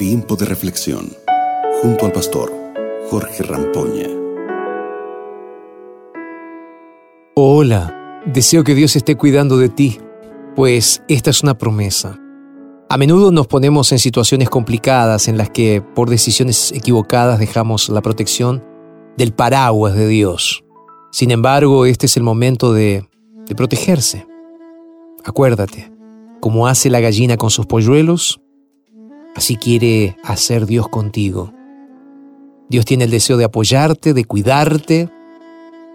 Tiempo de reflexión junto al pastor Jorge Rampoña. Hola, deseo que Dios esté cuidando de ti, pues esta es una promesa. A menudo nos ponemos en situaciones complicadas en las que por decisiones equivocadas dejamos la protección del paraguas de Dios. Sin embargo, este es el momento de, de protegerse. Acuérdate, como hace la gallina con sus polluelos, así quiere hacer Dios contigo. Dios tiene el deseo de apoyarte, de cuidarte,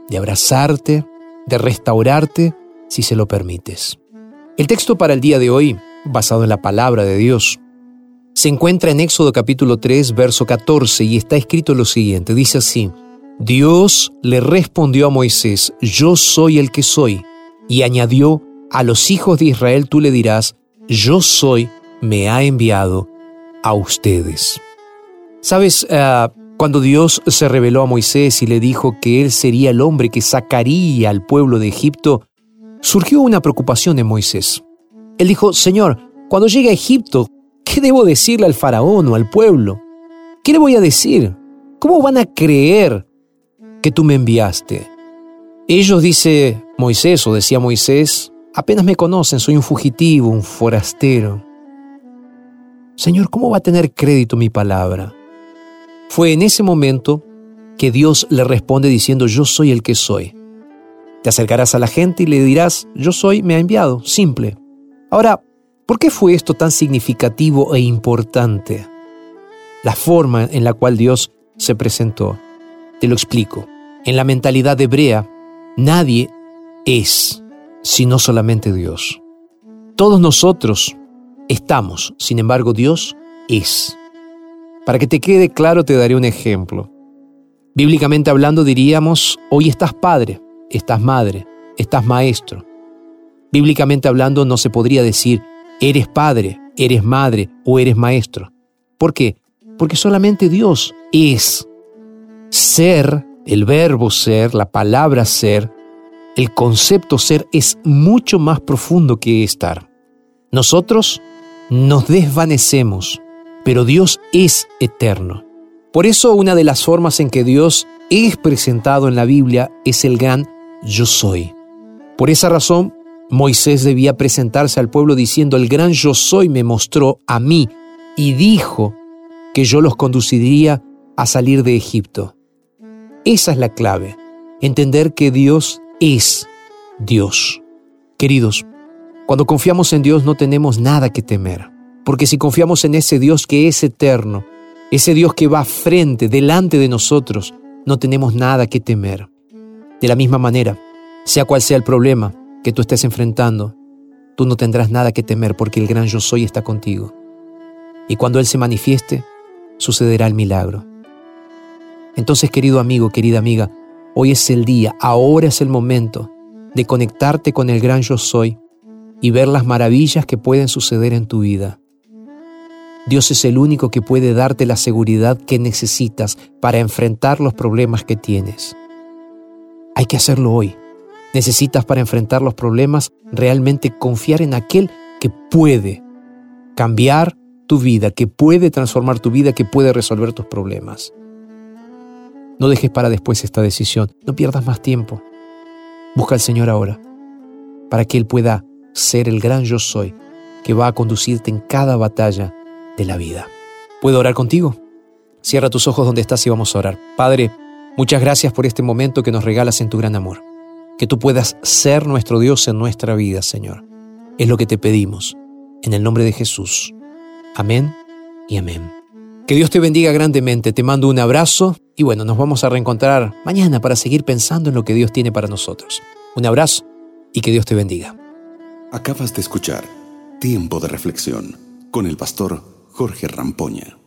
de abrazarte, de restaurarte, si se lo permites. El texto para el día de hoy, basado en la palabra de Dios, se encuentra en Éxodo capítulo 3, verso 14, y está escrito lo siguiente. Dice así, Dios le respondió a Moisés, yo soy el que soy, y añadió, a los hijos de Israel tú le dirás, yo soy, me ha enviado a ustedes. Sabes, ah, cuando Dios se reveló a Moisés y le dijo que él sería el hombre que sacaría al pueblo de Egipto, surgió una preocupación en Moisés. Él dijo, Señor, cuando llegue a Egipto, ¿qué debo decirle al faraón o al pueblo? ¿Qué le voy a decir? ¿Cómo van a creer que tú me enviaste? Ellos, dice Moisés, o decía Moisés, Apenas me conocen, soy un fugitivo, un forastero. Señor, ¿cómo va a tener crédito mi palabra? Fue en ese momento que Dios le responde diciendo, yo soy el que soy. Te acercarás a la gente y le dirás, yo soy, me ha enviado, simple. Ahora, ¿por qué fue esto tan significativo e importante? La forma en la cual Dios se presentó. Te lo explico. En la mentalidad hebrea, nadie es sino solamente Dios. Todos nosotros estamos, sin embargo Dios es. Para que te quede claro te daré un ejemplo. Bíblicamente hablando diríamos, hoy estás padre, estás madre, estás maestro. Bíblicamente hablando no se podría decir, eres padre, eres madre o eres maestro. ¿Por qué? Porque solamente Dios es. Ser, el verbo ser, la palabra ser, el concepto ser es mucho más profundo que estar. Nosotros nos desvanecemos, pero Dios es eterno. Por eso una de las formas en que Dios es presentado en la Biblia es el gran yo soy. Por esa razón, Moisés debía presentarse al pueblo diciendo, el gran yo soy me mostró a mí y dijo que yo los conduciría a salir de Egipto. Esa es la clave, entender que Dios es Dios. Queridos, cuando confiamos en Dios no tenemos nada que temer, porque si confiamos en ese Dios que es eterno, ese Dios que va frente, delante de nosotros, no tenemos nada que temer. De la misma manera, sea cual sea el problema que tú estés enfrentando, tú no tendrás nada que temer porque el gran yo soy está contigo. Y cuando Él se manifieste, sucederá el milagro. Entonces, querido amigo, querida amiga, Hoy es el día, ahora es el momento de conectarte con el gran yo soy y ver las maravillas que pueden suceder en tu vida. Dios es el único que puede darte la seguridad que necesitas para enfrentar los problemas que tienes. Hay que hacerlo hoy. Necesitas para enfrentar los problemas realmente confiar en aquel que puede cambiar tu vida, que puede transformar tu vida, que puede resolver tus problemas. No dejes para después esta decisión. No pierdas más tiempo. Busca al Señor ahora, para que Él pueda ser el gran yo soy que va a conducirte en cada batalla de la vida. ¿Puedo orar contigo? Cierra tus ojos donde estás y vamos a orar. Padre, muchas gracias por este momento que nos regalas en tu gran amor. Que tú puedas ser nuestro Dios en nuestra vida, Señor. Es lo que te pedimos. En el nombre de Jesús. Amén y amén. Que Dios te bendiga grandemente. Te mando un abrazo y bueno, nos vamos a reencontrar mañana para seguir pensando en lo que Dios tiene para nosotros. Un abrazo y que Dios te bendiga. Acabas de escuchar Tiempo de Reflexión con el pastor Jorge Rampoña.